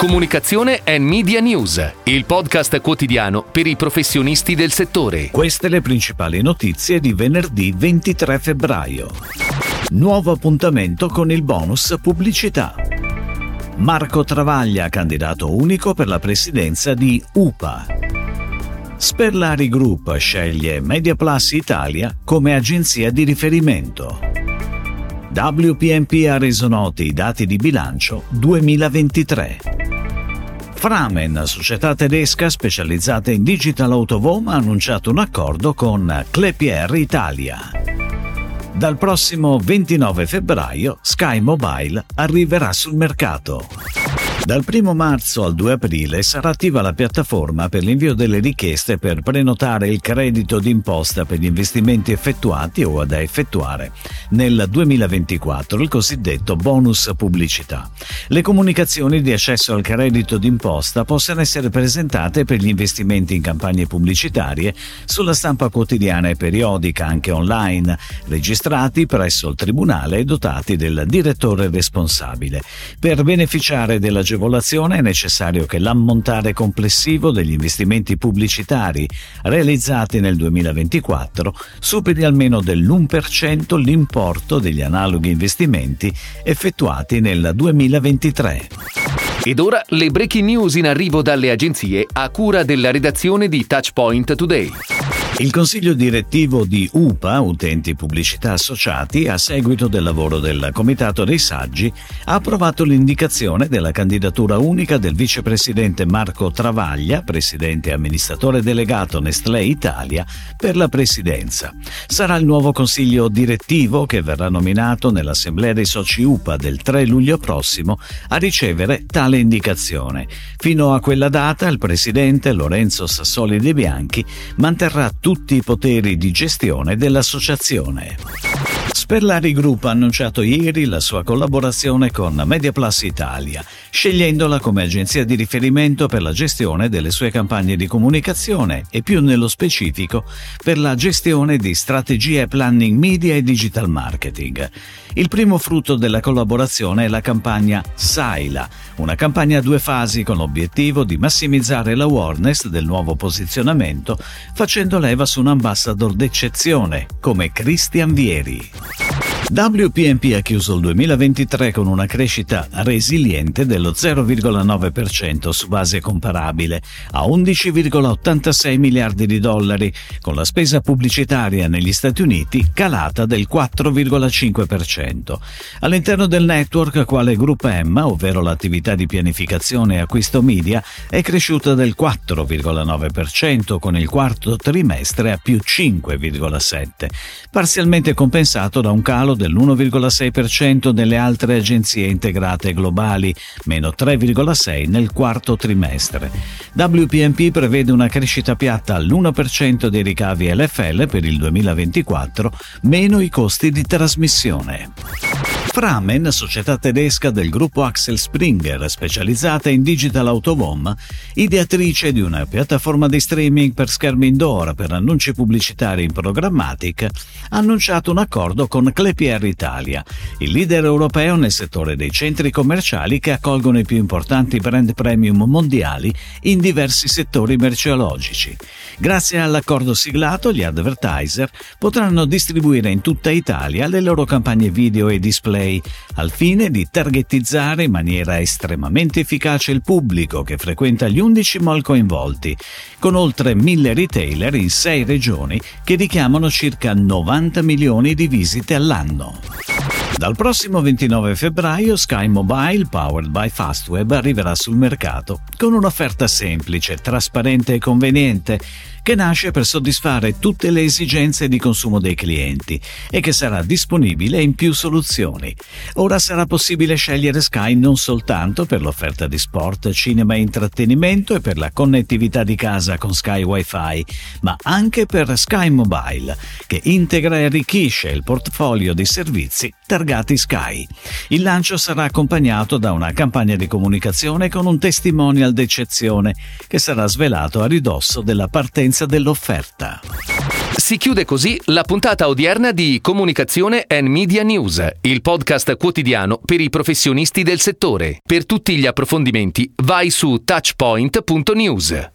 Comunicazione e Media News, il podcast quotidiano per i professionisti del settore. Queste le principali notizie di venerdì 23 febbraio. Nuovo appuntamento con il bonus pubblicità. Marco Travaglia, candidato unico per la presidenza di UPA. Sperlari Group sceglie MediaPlus Italia come agenzia di riferimento. WPMP ha reso noti i dati di bilancio 2023. Framen, società tedesca specializzata in digital home, ha annunciato un accordo con Clepier Italia. Dal prossimo 29 febbraio Sky Mobile arriverà sul mercato. Dal 1 marzo al 2 aprile sarà attiva la piattaforma per l'invio delle richieste per prenotare il credito d'imposta per gli investimenti effettuati o da effettuare nel 2024, il cosiddetto bonus pubblicità. Le comunicazioni di accesso al credito d'imposta possono essere presentate per gli investimenti in campagne pubblicitarie sulla stampa quotidiana e periodica, anche online, registrati presso il Tribunale e dotati del direttore responsabile. Per beneficiare della agevolazione è necessario che l'ammontare complessivo degli investimenti pubblicitari realizzati nel 2024 superi almeno dell'1% l'importo degli analoghi investimenti effettuati nel 2023. Ed ora le breaking news in arrivo dalle agenzie a cura della redazione di Touchpoint Today. Il consiglio direttivo di UPA, Utenti Pubblicità Associati, a seguito del lavoro del Comitato dei Saggi, ha approvato l'indicazione della candidatura unica del vicepresidente Marco Travaglia, presidente e amministratore delegato Nestlé Italia, per la presidenza. Sarà il nuovo consiglio direttivo che verrà nominato nell'Assemblea dei soci UPA del 3 luglio prossimo a ricevere tale indicazione. Fino a quella data il presidente Lorenzo Sassoli De Bianchi manterrà tutti i poteri di gestione dell'associazione. Sperlari Group ha annunciato ieri la sua collaborazione con MediaPlus Italia, scegliendola come agenzia di riferimento per la gestione delle sue campagne di comunicazione e più nello specifico per la gestione di strategie planning media e digital marketing. Il primo frutto della collaborazione è la campagna Saila, una campagna a due fasi con l'obiettivo di massimizzare l'awareness del nuovo posizionamento facendo leva su un ambassador d'eccezione come Christian Vieri. WPMP ha chiuso il 2023 con una crescita resiliente dello 0,9% su base comparabile a 11,86 miliardi di dollari, con la spesa pubblicitaria negli Stati Uniti calata del 4,5%. All'interno del network, quale gruppo Emma, ovvero l'attività di pianificazione e acquisto media, è cresciuta del 4,9% con il quarto trimestre a più 5,7%, parzialmente compensato da un calo dell'1,6% nelle altre agenzie integrate globali, meno 3,6% nel quarto trimestre. WPMP prevede una crescita piatta all'1% dei ricavi LFL per il 2024, meno i costi di trasmissione. Framen, società tedesca del gruppo Axel Springer, specializzata in digital home, ideatrice di una piattaforma di streaming per schermi indoor per annunci pubblicitari in programmatic, ha annunciato un accordo con Clepier Italia, il leader europeo nel settore dei centri commerciali che accolgono i più importanti brand premium mondiali in diversi settori merceologici. Grazie all'accordo siglato, gli advertiser potranno distribuire in tutta Italia le loro campagne video e display display, al fine di targetizzare in maniera estremamente efficace il pubblico che frequenta gli 11 mall coinvolti, con oltre 1000 retailer in 6 regioni che richiamano circa 90 milioni di visite all'anno. Dal prossimo 29 febbraio Sky Mobile, powered by Fastweb, arriverà sul mercato con un'offerta semplice, trasparente e conveniente che nasce per soddisfare tutte le esigenze di consumo dei clienti e che sarà disponibile in più soluzioni. Ora sarà possibile scegliere Sky non soltanto per l'offerta di sport, cinema e intrattenimento e per la connettività di casa con Sky Wi-Fi, ma anche per Sky Mobile, che integra e arricchisce il portfolio di servizi targati Sky. Il lancio sarà accompagnato da una campagna di comunicazione con un testimonial d'eccezione che sarà svelato a ridosso della partenza dell'offerta. Si chiude così la puntata odierna di Comunicazione and Media News, il podcast quotidiano per i professionisti del settore. Per tutti gli approfondimenti vai su touchpoint.news.